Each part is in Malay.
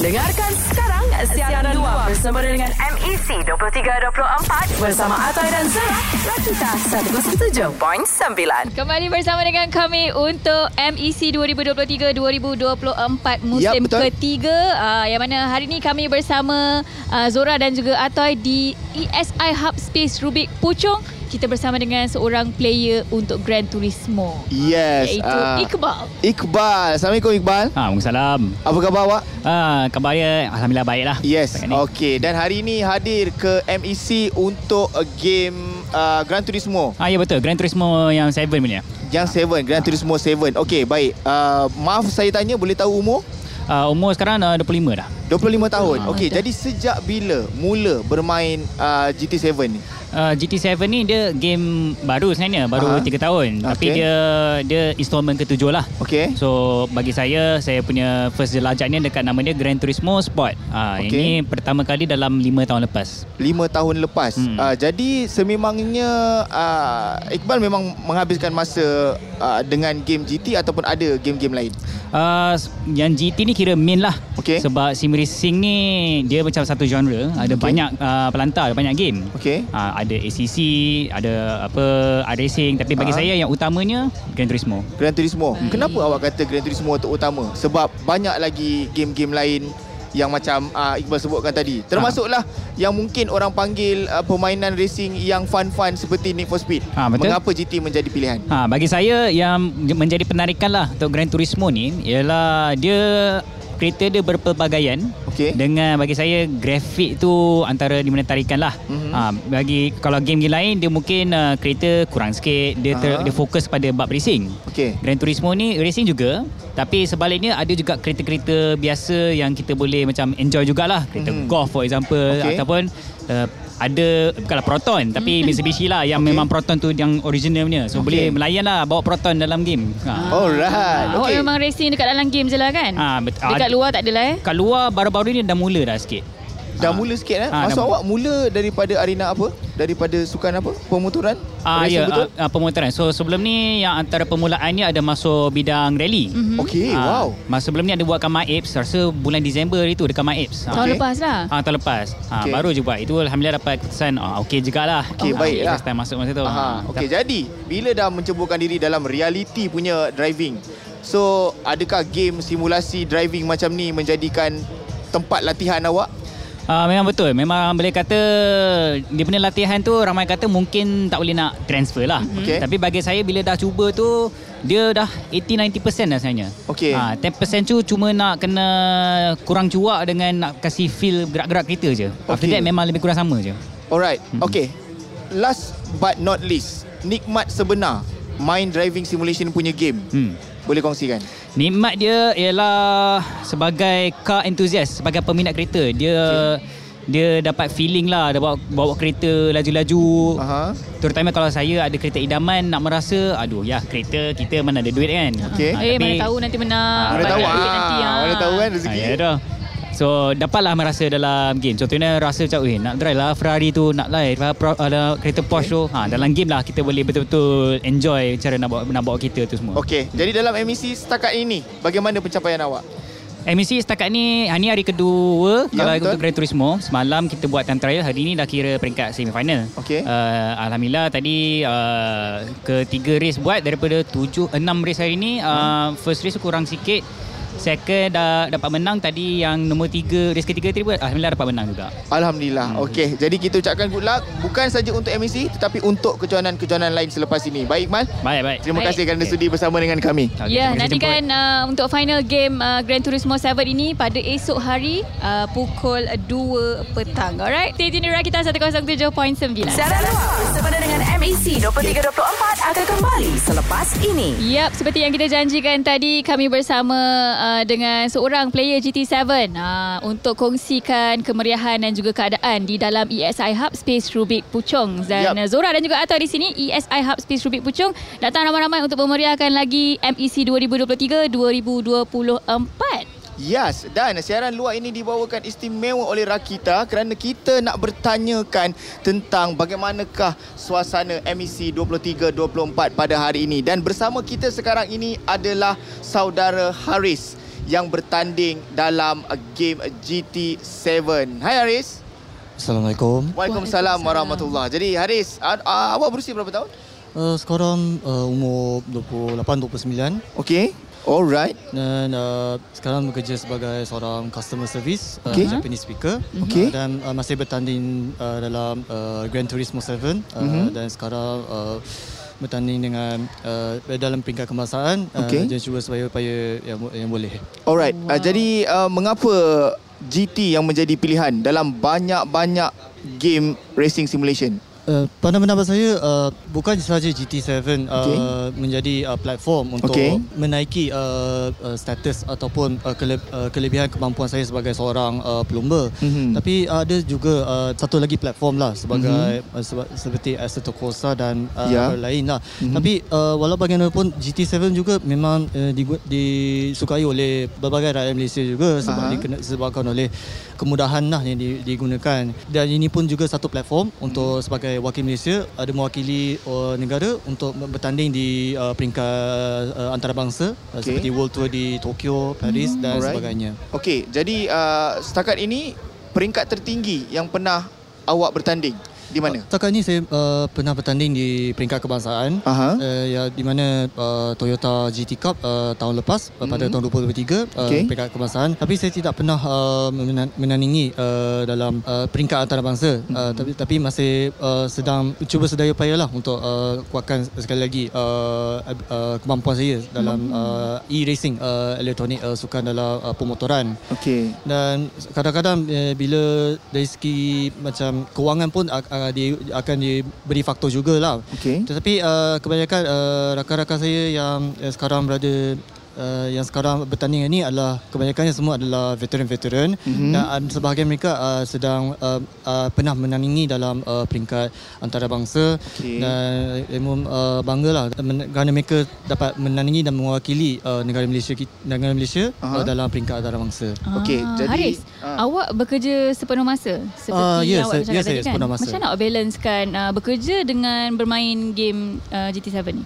Dengarkan sekarang siaran luar bersama dengan MEC 2324 bersama Atoy dan Zara Rakita 107.9. Kembali bersama dengan kami untuk MEC 2023-2024 musim betul. ketiga uh, yang mana hari ini kami bersama uh, Zora dan juga Atoy di ESI Hub Space Rubik Puchong kita bersama dengan seorang player untuk Gran Turismo Yes. iaitu ah. Iqbal. Iqbal. Assalamualaikum Iqbal. Ha, Waalaikumsalam. Apa khabar awak? Ah, khabar dia Alhamdulillah baik lah. Yes. Okey. Dan hari ini hadir ke MEC untuk a game uh, Gran Turismo. Ah, ya betul. Gran Turismo yang 7 punya. Yang 7, Gran Turismo 7. Okey, baik. Uh, maaf saya tanya, boleh tahu umur? Ah, umur sekarang uh, 25 dah. 25 tahun. Ah, Okey, jadi sejak bila mula bermain uh, GT7 ni? Uh, GT7 ni dia game baru sebenarnya, baru Aha. 3 tahun. Tapi Okey. dia dia installment ke-7 lah. Okey. So bagi saya saya punya first jelajah ni dekat nama dia Gran Turismo Sport. Ah Okey. ini pertama kali dalam 5 tahun lepas. 5 tahun lepas. Hmm. Uh, jadi sememangnya uh, Iqbal memang menghabiskan masa uh, dengan game GT ataupun ada game-game lain. Uh, yang GT ni kira main lah Okey. Sebab sim racing ni Dia macam satu genre Ada Okey. banyak uh, pelantar Ada banyak game Okey. uh, Ada ACC Ada apa iRacing Tapi bagi Ah. saya yang utamanya Gran Turismo Gran Turismo. Baik. Kenapa awak kata Gran Turismo tu utama? Sebab banyak lagi game-game lain yang macam uh, Iqbal sebutkan tadi. Termasuklah yang mungkin orang panggil uh, permainan racing yang fun-fun seperti Need for Speed. Ah, betul. Mengapa GT menjadi pilihan? Ha, bagi saya yang menjadi penarikan lah untuk Gran Turismo ni ialah dia kereta dia berpelbagaian Okey. dengan bagi saya grafik tu antara di mana tarikan lah. Mhm. Ha, bagi kalau game-game lain dia mungkin uh, kereta kurang sikit dia ter, dia fokus pada bab racing. Okey. Gran Turismo ni racing juga tapi sebaliknya ada juga kereta-kereta biasa yang kita boleh macam enjoy jugalah kereta Mhm. golf for example Okey. ataupun uh, ada bukanlah Proton tapi Mitsubishi lah yang Okey. memang Proton tu yang original punya so Okey. boleh melayan lah bawa Proton dalam game ha. Alright. Awak Okey. memang racing dekat dalam game je lah kan? Ah, bet- dekat ah, luar tak adalah eh? kat luar baru-baru ni dah mula dah sikit Dah Ah. mula sikit eh. Dah Maksud mula. awak mula daripada arena apa? Daripada sukan apa? Pemotoran? Ah ya betul? ah, ah, pemotoran. So sebelum ni yang antara permulaannya ada masuk bidang rally. Mhm. Okey, Ah, wow. Masa sebelum ni ada buat Kama Apes Rasa bulan Disember itu Dekat Apes Tahun Okey. lepas lah. Ah, tahun lepas ah, Okey. Baru je buat Itu Alhamdulillah dapat keputusan ah, Okey jugalah Okey, baik lah. First time masuk masa tu Aha, okey jadi bila dah menceburkan diri dalam reality punya driving. So, adakah game simulasi driving macam ni menjadikan tempat latihan awak? Ah, memang betul. Memang boleh kata dia punya latihan tu ramai kata mungkin tak boleh nak transfer lah. Okey. Tapi bagi saya bila dah cuba tu dia dah 80-90% dah sebenarnya. Okey. Ah, 10% tu cuma nak kena kurang cuak dengan nak kasih feel gerak-gerak kereta je. After Okey. that memang lebih kurang sama je. Alright. Mhm. Okay. Last but not least, nikmat sebenar main driving simulation punya game. Hmm. Boleh kongsikan? Nikmat dia ialah sebagai car enthusiast, sebagai peminat kereta. Dia dia dapat feeling lah dia bawa, bawa kereta laju-laju. Terutama kalau saya ada kereta idaman nak merasa aduh ya kereta kita mana ada duit kan. Okey. Eh, mana tahu nanti menang. Ah, Mana tahu ah, nanti, ah. mana tahu kan Ah, rezeki. ya dah. So dapatlah merasa dalam game. Contohnya rasa macam eh nak drive lah Ferrari tu, nak lah drive pro, ada kereta Porsche tu. Ha dalam game lah kita boleh betul-betul enjoy cara nak bawa nak bawa kereta tu semua. Okey, jadi dalam MEC setakat ini, bagaimana pencapaian awak? MEC setakat ni hari ni hari kedua Ya, kalau betul. untuk Gran Turismo. Semalam kita buat time trial, hari ni dah kira peringkat semi-final. Okey. Uh, Alhamdulillah tadi uh, ketiga race buat daripada tujuh enam race hari ni uh, first race kurang sikit. Second dah dapat menang tadi yang nombor tiga race ketiga tadi buat Alhamdulillah dapat menang juga. Alhamdulillah. Hmm. Okey, jadi kita ucapkan good luck bukan saja untuk MEC tetapi untuk kejohanan-kejohanan lain selepas ini. Baik, Mal. Baik baik. Terima Baik. kasih kerana sudi bersama dengan kami. Okey, Ya, nantikan jemput. uh, untuk final game uh, Gran Turismo 7 ini pada esok hari uh, pukul 2 petang. Alright, stay tune di Rakita 107.9. Siaran luar bersama dengan MEC 2324 akan kembali selepas ini. Yap, seperti yang kita janjikan tadi, kami bersama uh, dengan seorang player GT7 uh, untuk kongsikan kemeriahan dan juga keadaan di dalam ESI Hub Space Rubik Puchong. Dan yep. Zora dan juga Atta di sini, ESI Hub Space Rubik Puchong datang ramai-ramai untuk memeriahkan lagi MEC 2023-2024. Yes, dan siaran luar ini dibawakan istimewa oleh Rakita kerana kita nak bertanyakan tentang bagaimanakah suasana MEC 23-24 pada hari ini. Dan bersama kita sekarang ini adalah saudara Haris yang bertanding dalam uh, game GT7. Hai Haris. Assalamualaikum. Waalaikumsalam warahmatullahi. Jadi Haris, uh, uh, awak berusia berapa tahun? Uh, sekarang uh, umur 28 29 Okey. Alright. dan uh, sekarang bekerja sebagai seorang customer service uh, Okey. Japanese speaker Okey. uh, dan uh, masih bertanding uh, dalam uh, Gran Turismo 7 uh, Mhm. dan sekarang uh, bertanding dengan uh, dalam peringkat kebangsaan uh, Okey. dan cuba supaya-upaya yang, yang boleh. Alright. Uh, jadi uh, mengapa GT yang menjadi pilihan dalam banyak-banyak game racing simulation? Uh, pada pendapat saya uh, bukan sahaja GT7 uh, Okey. menjadi uh, platform untuk Okey. menaiki uh, uh, status ataupun uh, kele- uh, kelebihan kemampuan saya sebagai seorang uh, pelumba Mhm. tapi ada juga uh, satu lagi platform lah sebagai uh, seba- seperti Assetto Corsa dan uh, Mhm. Yeah. lain lah Mhm. tapi uh, walau bagaimanapun GT7 juga memang uh, digu- disukai oleh berbagai rakyat Malaysia juga sebab Aha. dikena, sebabkan oleh kemudahan lah yang di- digunakan dan ini pun juga satu platform untuk sebagai wakil Malaysia ada mewakili uh, negara untuk bertanding di uh, peringkat uh, antarabangsa uh, Okey. seperti World Tour di Tokyo, Paris dan Alright. sebagainya. Okey, jadi uh, setakat ini peringkat tertinggi yang pernah awak bertanding di mana? Setakat ini saya uh, pernah bertanding di peringkat kebangsaan Aha. uh, ya di mana uh, Toyota GT Cup uh, tahun lepas uh, pada Mhm. tahun 2023 uh, Okey. peringkat kebangsaan tapi saya tidak pernah uh, menan- menandingi uh, dalam uh, peringkat antarabangsa uh, tapi tapi masih uh, sedang cuba sedaya upayalah untuk uh, kuatkan sekali lagi uh, uh, kemampuan saya dalam uh, e-racing uh, elektronik uh, sukan dalam uh, pemotoran Okey. dan kadang-kadang eh, bila dari segi macam kewangan pun ak- uh, di, akan diberi faktor jugalah. Okey. Tetapi uh, kebanyakan uh, rakan-rakan saya yang uh, sekarang berada uh, yang sekarang bertanding ini adalah kebanyakannya semua adalah veteran-veteran Mhm. dan uh, sebahagian mereka uh, sedang uh, uh, pernah menandingi dalam uh, peringkat antarabangsa Okey. dan uh, banggalah kerana mereka dapat menandingi dan mewakili uh, negara Malaysia negara Malaysia Aha. uh, dalam peringkat antarabangsa. Okey, Ah, jadi- Haris, ah. awak bekerja sepenuh masa seperti Ah, ya, yang awak ya, saya tadi kan. sepenuh masa. Macam mana awak balancekan uh, bekerja dengan bermain game uh, GT7 ni?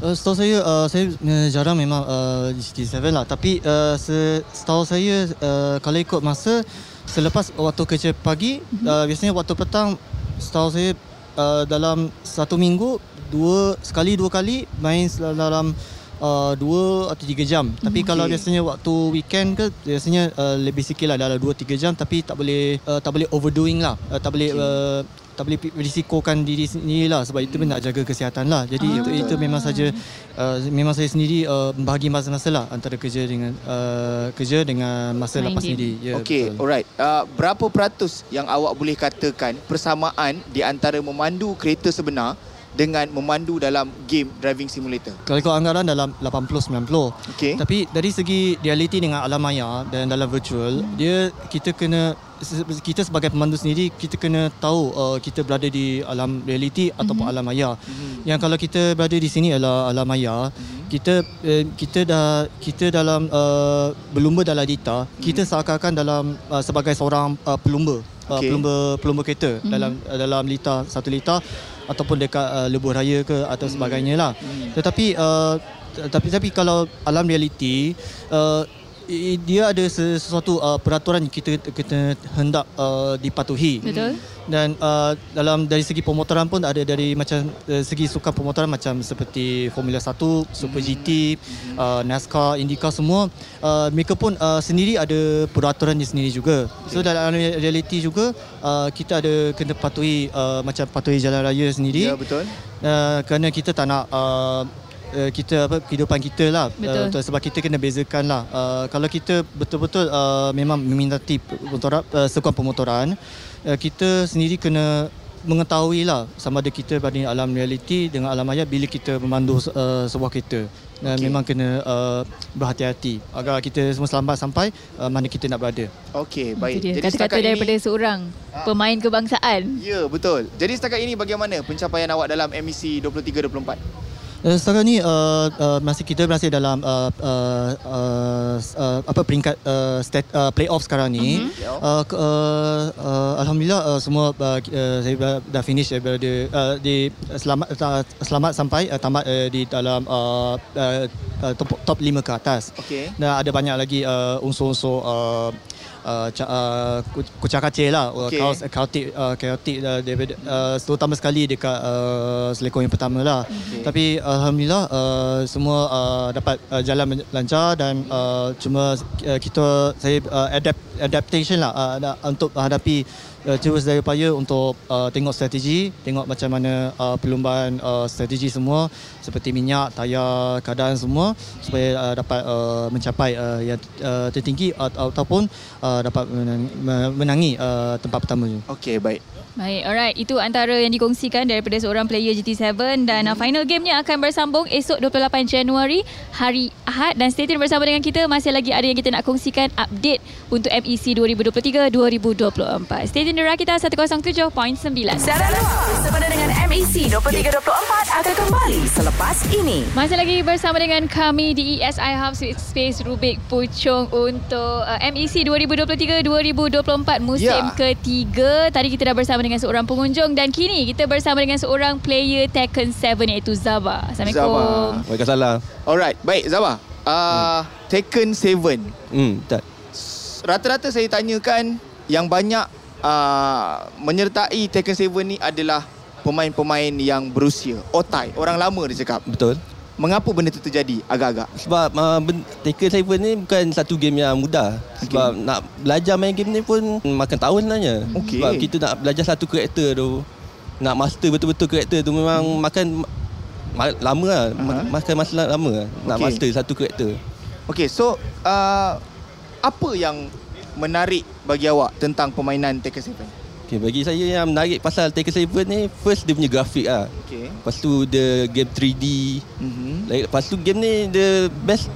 Uh, setahu saya uh, saya uh, jarang memang uh, GT7 lah. Tapi uh, se- setahu saya uh, kalau ikut masa selepas waktu kerja pagi Mhm. uh, biasanya waktu petang setahu saya uh, dalam satu minggu dua sekali dua kali main dalam uh, dua atau tiga jam. Tapi kalau Okey. biasanya waktu weekend ke biasanya uh, lebih sikit lah dalam dua tiga jam. Tapi tak boleh uh, tak boleh overdoing lah. Uh, tak boleh uh, tak boleh risikokan diri sendiri lah sebab itu pun nak jaga kesihatan lah jadi Ah. itu itu memang saja uh, memang saya sendiri uh, membahagi masa-masa lah antara kerja dengan uh, kerja dengan masa Main lepas game. sendiri ya Okey, betul. alright. Uh, berapa peratus yang awak boleh katakan persamaan di antara memandu kereta sebenar dengan memandu dalam game driving simulator? kalau ikut anggaran dalam 80 90 Okey. Tapi dari segi realiti dengan alam maya dan dalam virtual, dia kita kena kita sebagai pemandu sendiri kita kena tahu uh, kita berada di alam realiti mm-hmm. ataupun alam maya. Mm-hmm. Yang kalau kita berada di sini adalah alam maya, mm-hmm. kita eh, kita dah kita dalam uh, berlumba dalam data, mm-hmm. kita seakan-akan dalam uh, sebagai seorang uh, pelumba. Uh, Okey. pelumba pelumba kereta mm-hmm. dalam uh, dalam lita satu lita ataupun dekat uh, lebuh raya ke atau Hmm. sebagainya lah. Tetapi uh, tapi tapi kalau alam realiti uh, dia ada sesuatu uh, peraturan kita kita hendak uh, dipatuhi. Betul? Dan uh, dalam dari segi pemotoran pun ada dari macam uh, segi sukan pemotoran macam seperti Formula 1, Super GT, uh, NASCAR, IndyCar semua uh, mereka pun uh, sendiri ada peraturan di sendiri juga. So dalam realiti juga uh, kita ada kena patuhi uh, macam patuhi jalan raya sendiri Ya, betul. uh, kerana kita tak nak uh, uh, kita apa kehidupan kita lah Betul. Uh, sebab kita kena bezakan lah uh, kalau kita betul-betul uh, memang meminati pemotoran uh, sukan pemotoran uh, kita sendiri kena mengetahui lah sama ada kita berada alam realiti dengan alam maya bila kita memandu uh, sebuah kereta Okey. memang kena uh, berhati-hati agar kita semua selamat sampai uh, mana kita nak berada. Okey, baik. dia. Kata-kata setakat ini- daripada seorang pemain kebangsaan. Ya, betul. Jadi setakat ini bagaimana pencapaian awak dalam E MEC 23-24? Uh, sekarang ni uh, uh, masih kita masih dalam uh, uh, uh, uh, apa peringkat uh, stat, uh, playoff sekarang ni. Mhm. Uh, uh, uh, Alhamdulillah uh, semua uh, uh, saya dah- finish uh, berada uh, di selamat uh, selamat sampai uh, tamat uh, di dalam uh, uh, top, top 5 ke atas. Okey. Dan ada banyak lagi uh, unsur-unsur uh, uh, uh, ku- kucak kacir lah okay. chaos, chaotic uh, chaotic uh, daripada uh, terutama sekali dekat uh, selekong yang pertama lah Okey. tapi alhamdulillah uh, semua uh, dapat uh, jalan lancar dan uh, cuma uh, kita saya uh, adapt adaptation lah uh, untuk hadapi uh, terus daya upaya untuk uh, tengok strategi tengok macam mana uh, perlumbaan uh, strategi semua seperti minyak tayar keadaan semua supaya uh, dapat uh, mencapai uh, yang uh, tertinggi atau, ataupun uh, dapat menang- menangi uh, tempat pertama tu. Okey, baik. Baik, alright. Itu antara yang dikongsikan daripada seorang player GT7 dan uh, final gamenya akan bersambung esok 28 Januari hari Ahad dan stay tune bersama dengan kita. Masih lagi ada yang kita nak kongsikan update untuk MEC 2023-2024. Stay tune di Rakita 107.9. Siaran luar bersama dengan MEC 2324 akan kembali selepas ini. Masih lagi bersama dengan kami di ESI Hub Space Rubik Puchong untuk uh, MEC 2023-2024 musim Ya. ketiga. Tadi kita dah bersama dengan seorang pengunjung dan kini kita bersama dengan seorang player Tekken 7 iaitu Zaba. Assalamualaikum. Waalaikumsalam. Alright, baik Zabah. Uh, Taken 7. Hmm, tak. Rata-rata saya tanyakan yang banyak uh, menyertai Taken 7 ni adalah pemain-pemain yang berusia. Otai, orang lama dia cakap. Betul. Mengapa benda itu terjadi agak-agak? Sebab uh, ben- Taken 7 ni bukan satu game yang mudah. Sebab Okey. nak belajar main game ni pun makan tahun sebenarnya. Okey. Sebab kita nak belajar satu karakter tu. Nak master betul-betul karakter tu memang Hmm. makan ma- lama lah. Ma- Aha. Makan masa lama lah. Nak Okey. master satu karakter. Okey, so uh, apa yang menarik bagi awak tentang permainan Taken 7? Okay, bagi saya yang menarik pasal Taken 7 ni first dia punya grafik lah. Okey. Lepas tu dia game 3D. Mhm. Like, lepas tu game ni the best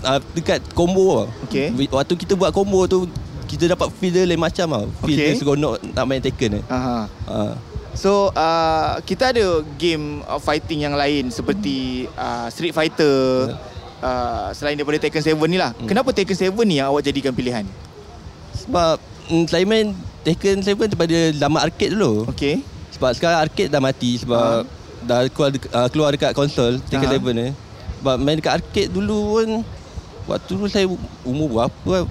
uh, dekat combo lah. Okey. Waktu kita buat combo tu kita dapat feel dia lain macam lah. Feel Okey. dia seronok nak main Tekken ni. Aha. Uh, So uh, kita ada game fighting yang lain seperti uh, Street Fighter uh, selain daripada Taken 7 ni lah. Hmm. Kenapa Taken 7 ni yang awak jadikan pilihan? sebab mm, saya main Tekken 7 daripada zaman arcade dulu. Okey. Sebab sekarang arcade dah mati sebab dah keluar, dek- uh, keluar dekat konsol Tekken Aha. 7 ni. Sebab main dekat arcade dulu pun waktu tu saya umur berapa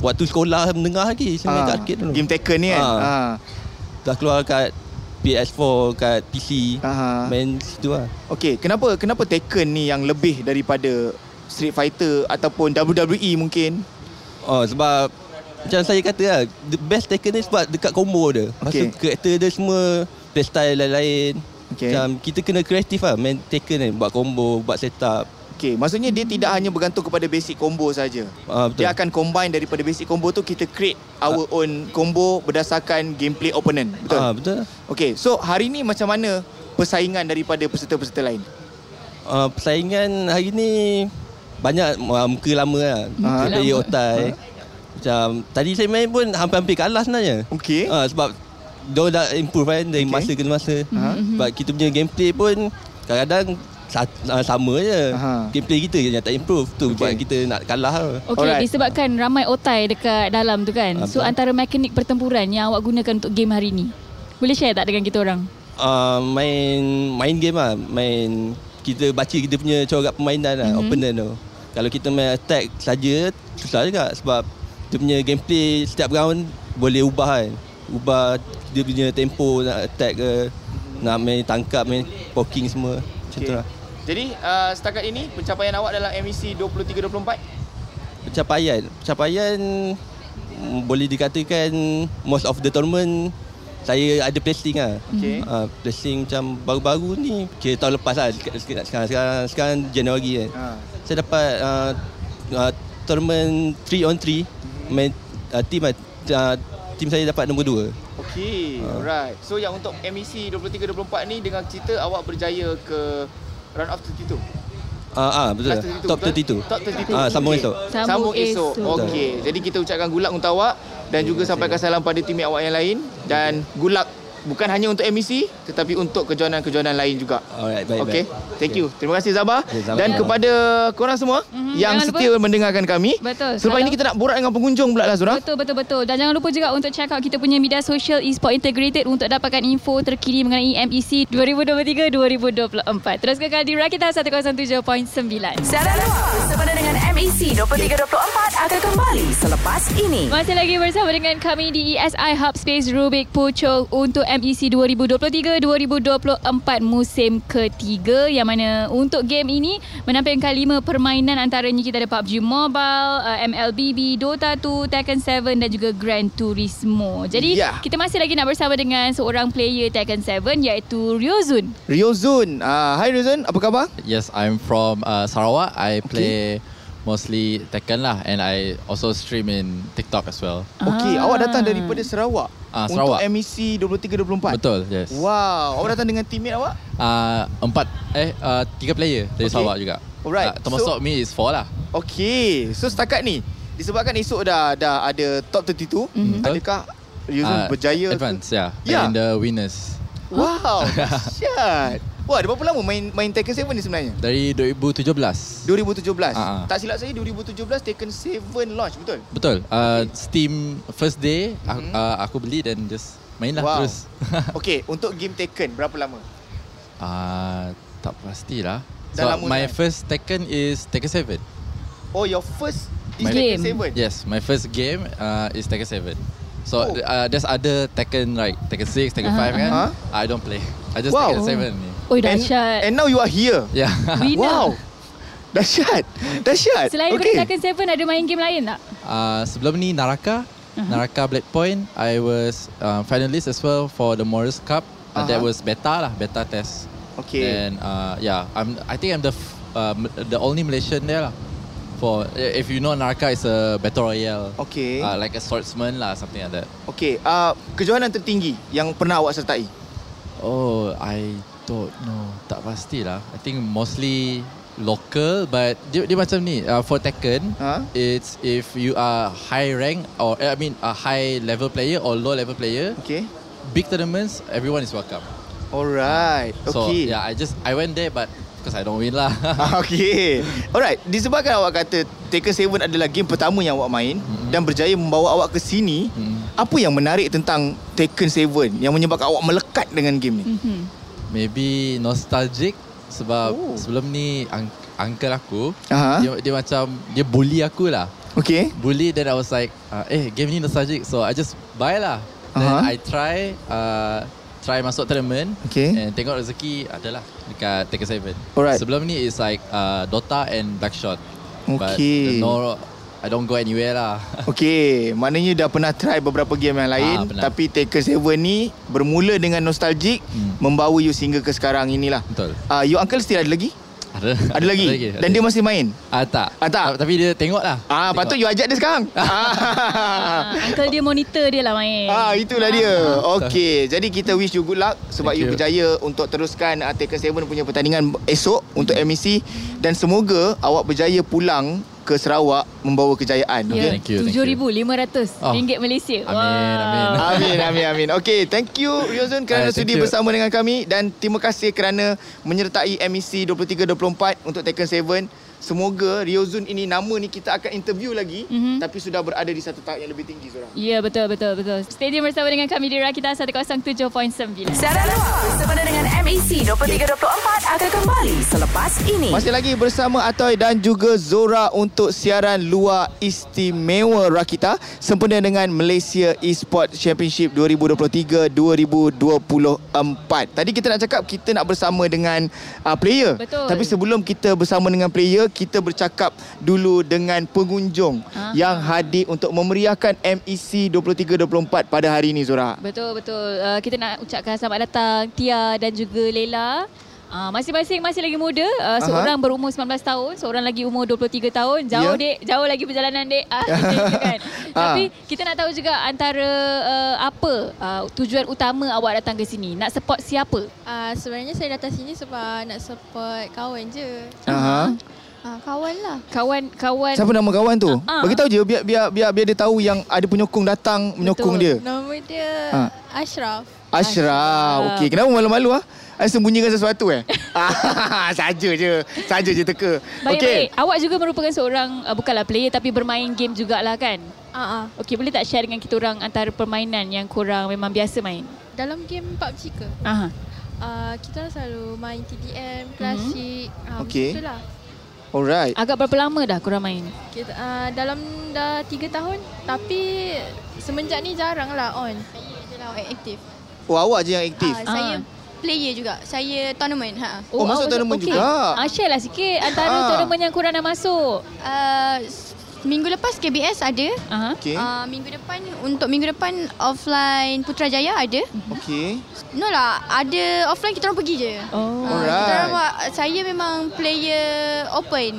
Waktu sekolah menengah lagi saya main Ah, kat arcade dulu. Game Taken ni kan? Ah. Ah. Dah keluar kat PS4, kat PC. Aha. Main situ lah. Okey, kenapa kenapa Taken ni yang lebih daripada Street Fighter ataupun WWE mungkin? Oh sebab macam saya kata lah The best Tekken ni sebab dekat combo dia Lepas Okey. tu karakter dia semua Playstyle lain-lain Okey. Macam kita kena kreatif lah Main Tekken ni Buat combo Buat setup Okey, maksudnya dia tidak hanya bergantung kepada basic combo saja. Betul Dia akan combine daripada basic combo tu kita create our own combo berdasarkan gameplay opponent. Betul? ah, Betul Okey, so hari ni macam mana persaingan daripada peserta-peserta lain? ah, Persaingan hari ni Banyak ah, muka lama lah Muka Ah. player otai Macam Tadi saya main pun Hampir-hampir kalah sebenarnya Okey. ah, Sebab Dia dah improve kan Dari Okey. masa ke masa Ah. Sebab kita punya gameplay pun Kadang-kadang ah, sama je Aha. Gameplay kita je yang tak improve Tu buat Okey. kita nak kalah lah. Okey, Alright. disebabkan ramai otai dekat dalam tu kan. So antara mekanik pertempuran yang awak gunakan untuk game hari ni. Boleh share tak dengan kita orang? uh, main main game lah main kita baca kita punya corak permainan lah Mhm. mm-hmm. opponent tu kalau kita main attack saja susah juga sebab dia punya gameplay setiap round boleh ubah kan? Ubah dia punya tempo nak attack ke nak main tangkap main poking semua. Macam tu lah. Jadi uh, setakat ini pencapaian awak dalam MEC 23-24? pencapaian. Pencapaian mm, boleh dikatakan most of the tournament saya ada placing lah. Okey. Uh, placing macam baru-baru ni Kira tahun lepas lah Sekarang, sekarang, sekarang, sekarang Januari kan. Ha. Saya dapat uh, uh, Tournament 3 on 3 Main uh, Team lah uh, Team saya dapat nombor 2 Okey, Ah. alright. So yang untuk MEC 23-24 ni dengan cerita awak berjaya ke round of 32. Ah, ah betul. Last 32, Top betul? 32. Top 32. Ah, sambung esok. Sambung Sambung esok. esok. Okey. Jadi kita ucapkan good luck untuk awak dan juga sampaikan salam pada tim awak yang lain dan good luck bukan hanya untuk MEC tetapi untuk kejohanan-kejohanan lain juga. Alright, baik, Okey. baik. Thank you. Terima kasih Zabah Okay, dan kepada korang semua Mhm, yang jangan setia mendengarkan kami. Betul. Selepas Kalau- ini kita nak borak dengan pengunjung pula lah Zura. Betul betul betul dan jangan lupa juga untuk check out kita punya media sosial eSport Integrated untuk dapatkan info terkini mengenai MEC 2023-2024. Terus kekal di Rakita 107.9. Siaran luar bersama dengan MEC 2324 akan kembali selepas ini. Masih lagi bersama dengan kami di ESI Hub Space Rubik Puchong untuk MEC 2023-2024 musim ketiga yang mana untuk game ini menampilkan lima permainan antaranya kita ada PUBG Mobile, uh, MLBB, Dota 2, Tekken 7 dan juga Gran Turismo. Jadi Ya. kita masih lagi nak bersama dengan seorang player Tekken 7 iaitu Ryozun. Ryozun. Ah, hai Ryozun, apa khabar? Yes, I'm from uh, Sarawak. I play mostly Tekken lah and I also stream in TikTok as well. Okey, Ah. awak datang daripada Sarawak. Ah, Untuk Sarawak. MEC 23-24. Betul, yes. Wow, awak datang dengan teammate awak? Uh, empat, eh, uh, tiga player dari Okay. Sarawak juga. Alright, Uh, termasuk so- me is four lah. Okey, so setakat ni disebabkan esok dah dah ada top 32, Mhm. adakah Ryozun Uh, berjaya ke? Advance, yeah. Yeah. And the winners. Wow, dahsyat. Wah, dah berapa lama main main Tekken 7 ni sebenarnya? Dari 2017. 2017. Ah, ah. Tak silap saya 2017 Tekken 7 launch, betul? Betul. Uh, Steam first day, aku, Mhm. uh, aku beli dan just main lah Wow. terus. Okey, untuk game Tekken berapa lama? uh, tak pastilah. Dah So, lama my sangat? first Tekken is Tekken 7. Oh, your first is My- Tekken Game. 7. Yes, my first game uh, is Tekken 7. So Oh. uh, there's other Tekken like Tekken 6, Tekken 5 kan? Uh-huh. I don't play. I just Wow. Tekken 7 ni. Oi And, dahsyat. and now you are here. Yeah. Winner. Wow. Dahsyat. Dahsyat. Selain Okey. daripada Tekken 7 ada main game lain tak? uh, sebelum ni Naraka, Uh-huh. Naraka Blade Point, I was uh, finalist as well for the Morris Cup. Uh, That Uh-huh. was beta lah, beta test. Okey. And uh, yeah, I'm. I think I'm the f- uh, m- the only Malaysian there lah. For if you know Naraka is a battle royale. Okey. Uh, like a swordsman lah, something like that. Okey, uh, kejohanan tertinggi yang pernah awak sertai? Oh, I don't know. Tak pasti lah. I think mostly local but dia, dia macam ni uh, for Tekken Ha? it's if you are high rank or eh, I mean a high level player or low level player Okey. big tournaments everyone is welcome Alright. so Okey. yeah I just I went there but because I don't win lah Ah, Okey. Alright, disebabkan awak kata Tekken 7 adalah game pertama yang awak main Mhm. dan berjaya membawa awak ke sini, Mhm. apa yang menarik tentang Tekken 7 yang menyebabkan awak melekat dengan game ni? Mhm. Maybe nostalgic sebab Oh. sebelum ni un- uncle aku Aha. dia, dia macam dia bully aku lah Okey. bully then I was like uh, eh game ni nostalgic so I just buy lah then Aha. I try uh, try masuk tournament Okay. and tengok rezeki adalah dekat Tekken 7 Alright. sebelum ni is like uh, Dota and Blackshot but Okay. no I don't go anywhere lah Okey, maknanya dah pernah try beberapa game yang lain Ah, pernah. tapi Tekken 7 ni bermula dengan nostalgic Hmm. membawa you sehingga ke sekarang inilah. betul Ah, uh, your uncle still ada lagi? ada Ada lagi? Dan dia masih main? ah, tak. Ah, tak? tapi dia tengok lah Ah, Tengok. patut you ajak dia sekarang. Ah, uncle dia monitor dia lah main. Ah itulah dia. Okey, jadi kita wish you good luck sebab Thank you you. berjaya untuk teruskan uh, Tekken 7 punya pertandingan esok untuk MEC dan semoga awak berjaya pulang ke Sarawak membawa kejayaan. Ya, Thank you, thank you. RM7,500 Oh. ringgit Malaysia. Amin, amin. Amin, amin, amin. Okey, thank you Ryozun kerana thank sudi you. bersama dengan kami dan terima kasih kerana menyertai MEC 23-24 untuk Tekken 7. Semoga Ryozun ini nama ni kita akan interview lagi Mhm. tapi sudah berada di satu tahap yang lebih tinggi Zura. Ya, betul, betul, betul. Stay tune bersama dengan kami di Rakita 107.9. Siaran luar bersama dengan MEC 2324 akan kembali selepas ini. Masih lagi bersama Atoy dan juga Zora untuk siaran luar istimewa Rakita sempena dengan Malaysia Esport Championship 2023-2024. Tadi kita nak cakap kita nak bersama dengan uh, player. Betul. Tapi sebelum kita bersama dengan player, kita bercakap dulu dengan pengunjung Aha. yang hadir untuk memeriahkan E MEC 23-24 pada hari ini Zora. Betul, betul. Uh, kita nak ucapkan selamat datang Tia dan juga Leila. Uh, masing-masing masih lagi muda. Uh, seorang berumur 19 tahun, seorang lagi umur 23 tahun. Jauh, Ya. dek. Jauh lagi perjalanan, dek. Gitu kan. Ah. Tapi kita nak tahu juga antara uh, apa uh, tujuan utama awak datang ke sini. Nak support siapa? Uh, sebenarnya saya datang sini sebab nak support kawan je. Aha. Ah, kawan lah. Kawan kawan Siapa nama kawan tu? Ah, ah. Bagi tahu je biar biar biar biar dia tahu yang ada penyokong datang menyokong Betul. dia. Nama dia Ah. Ashraf. Ashraf. Okey, kenapa malu-malu ah? Ada sembunyikan sesuatu eh? Ah, Saja je. Saja je teka. Baik, Okey. baik. Awak juga merupakan seorang uh, bukanlah player tapi bermain game jugalah kan? Ah, ah. Okey, boleh tak share dengan kita orang antara permainan yang korang memang biasa main? Dalam game PUBG ke? Aha. Uh, kita selalu main TDM, klasik. Mm-hmm. Uh, Okey. Itulah. Alright. Agak berapa lama dah korang main? Kita, uh, dalam dah 3 tahun. Tapi semenjak ni jarang lah on. Saya je lah aktif. Oh, awak je yang aktif. Uh, saya player juga. Saya tournament. Ha. Oh, masuk awak- tournament okey. juga? Ah, share lah sikit antara Ah. tournament yang korang dah masuk. Uh, minggu lepas KBS ada. Okey. Uh, minggu depan untuk minggu depan offline Putrajaya ada. Okey. No lah, ada offline kita orang pergi je. Oh. Ah, Alright. Kita orang buat, saya memang player open.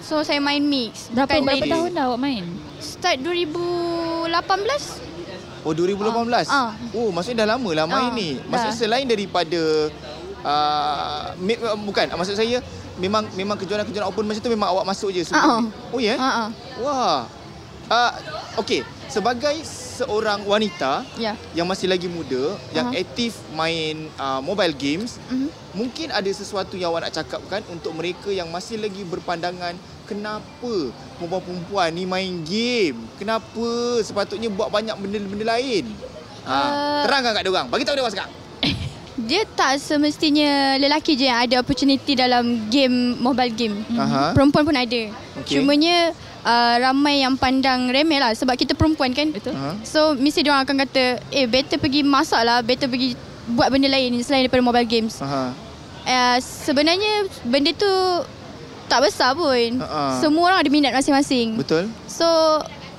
So saya main mix. Berapa Bukan berapa tahun dah awak main? Start 2018. Oh 2018. Ah. Oh maksudnya dah lama lah main Ah, ni. dah. Maksudnya selain daripada uh, uh, bukan maksud saya memang memang kejuaraan-kejuaraan open macam tu memang awak masuk je sebelum Ah, ni. Oh ya? Yeah? Ha ah. Wah. Uh, okey, sebagai seorang wanita Ya. yang masih lagi muda yang Ah. aktif main uh, mobile games, Mhm. mungkin ada sesuatu yang awak nak cakapkan untuk mereka yang masih lagi berpandangan kenapa perempuan-perempuan ni main game? Kenapa sepatutnya buat banyak benda-benda lain? Ha, Uh, terangkan kat dia orang. Bagi tahu dia orang sekarang. Dia tak semestinya lelaki je yang ada opportunity dalam game mobile game. Aha. Perempuan pun ada. Okey. Cumanya uh, ramai yang pandang remeh lah sebab kita perempuan kan. Betul? Aha. So mesti dia orang akan kata, "Eh, better pergi masak lah, better pergi buat benda lain selain daripada mobile games." Aha. Uh, sebenarnya benda tu tak besar pun. Ha-ha. Semua orang ada minat masing-masing. Betul? So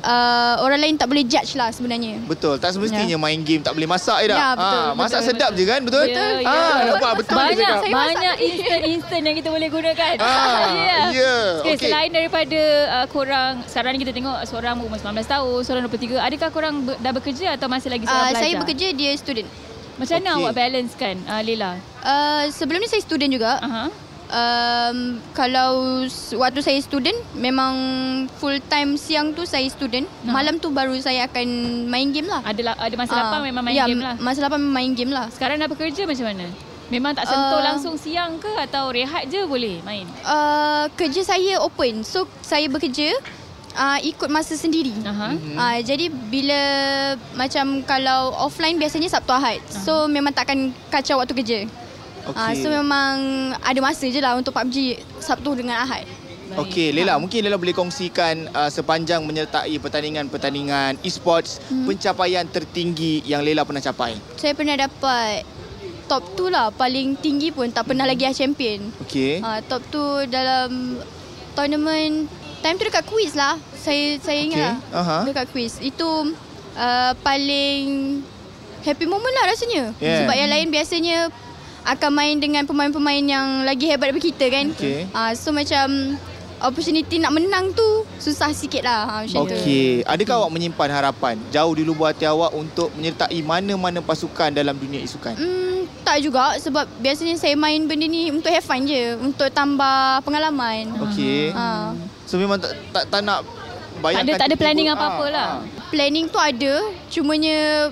uh, orang lain tak boleh judge lah sebenarnya. Betul. Tak semestinya main game tak boleh masak je dah. Ya, betul, Ah, masak betul, sedap betul. je kan? Betul? Ya, ya. Ah, nampak betul banyak. Saya banyak instant-instant yang kita boleh gunakan. Ah, ya. Okay, Okey. Selain daripada uh, korang, sekarang ni kita tengok seorang umur 19 tahun, seorang 23. Adakah korang ber, dah bekerja atau masih lagi seorang Uh, pelajar? saya bekerja, dia student. Macam mana Okey. awak balance kan, uh, Leila? Uh, sebelum ni saya student juga. Aha. Um, kalau waktu saya student, memang full time siang tu saya student. Ha. Malam tu baru saya akan main game lah. Ada ada masa Ah, lapang memang main ya, game lah. Masa lapang main game lah. Sekarang dah bekerja macam mana? Memang tak sentuh Uh, langsung siang ke atau rehat je boleh main? Uh, kerja saya open. So saya bekerja uh, ikut masa sendiri. Mhm. Ah, jadi bila macam kalau offline biasanya Sabtu Ahad. So memang takkan kacau waktu kerja. Ah, Okey. so memang ada masa je lah untuk PUBG Sabtu dengan Ahad. Okey, Lela, mungkin Lela boleh kongsikan uh, sepanjang menyertai pertandingan-pertandingan e-sports, Hmm. pencapaian tertinggi yang Lela pernah capai. Saya pernah dapat top 2 lah paling tinggi pun tak pernah lagi champion. Okey. Ah, top 2 dalam tournament time tu dekat quiz lah. Saya saya ingat Okey, lah. aha. Dekat quiz. Itu uh, paling happy moment lah rasanya. Yeah. Sebab yang lain biasanya akan main dengan pemain-pemain yang lagi hebat daripada kita kan. Okey. Ah, so macam opportunity nak menang tu susah sikit lah ha, macam tu. Okey, adakah awak menyimpan harapan jauh di lubuk hati awak untuk menyertai mana-mana pasukan dalam dunia isukan? Hmm, tak juga sebab biasanya saya main benda ni untuk have fun je, untuk tambah pengalaman. Okey. Ha. So memang tak tak, tak nak Tak bayangkan ada tak ada planning ah, apa-apa lah. ah. Planning tu ada, cumanya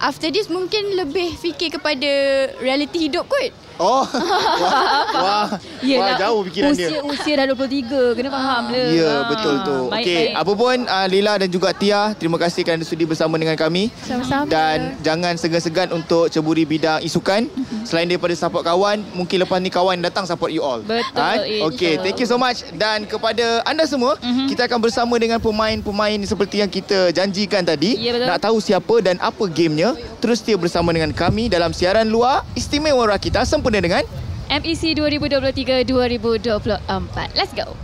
after this mungkin lebih fikir kepada reality hidup kot. Oh. wah, wah, wah jauh fikiran dia. usia, Usia dah 23, kena faham le. Ya, Ah, betul tu. baik, Okey, apa pun uh, Lila dan juga Tia, terima kasih kerana sudi bersama dengan kami. Sama-sama. Dan jangan segan-segan untuk ceburi bidang isukan. Selain daripada support kawan, mungkin lepas ni kawan datang support you all. Betul, Okey, insya. thank you so much dan kepada anda semua, Mhm. kita akan bersama dengan pemain-pemain seperti yang kita janjikan tadi. Ya, betul. Nak tahu siapa dan apa gamenya, terus setia bersama dengan kami dalam siaran luar istimewa Rakita sempena dengan MEC 2023-2024. Let's go.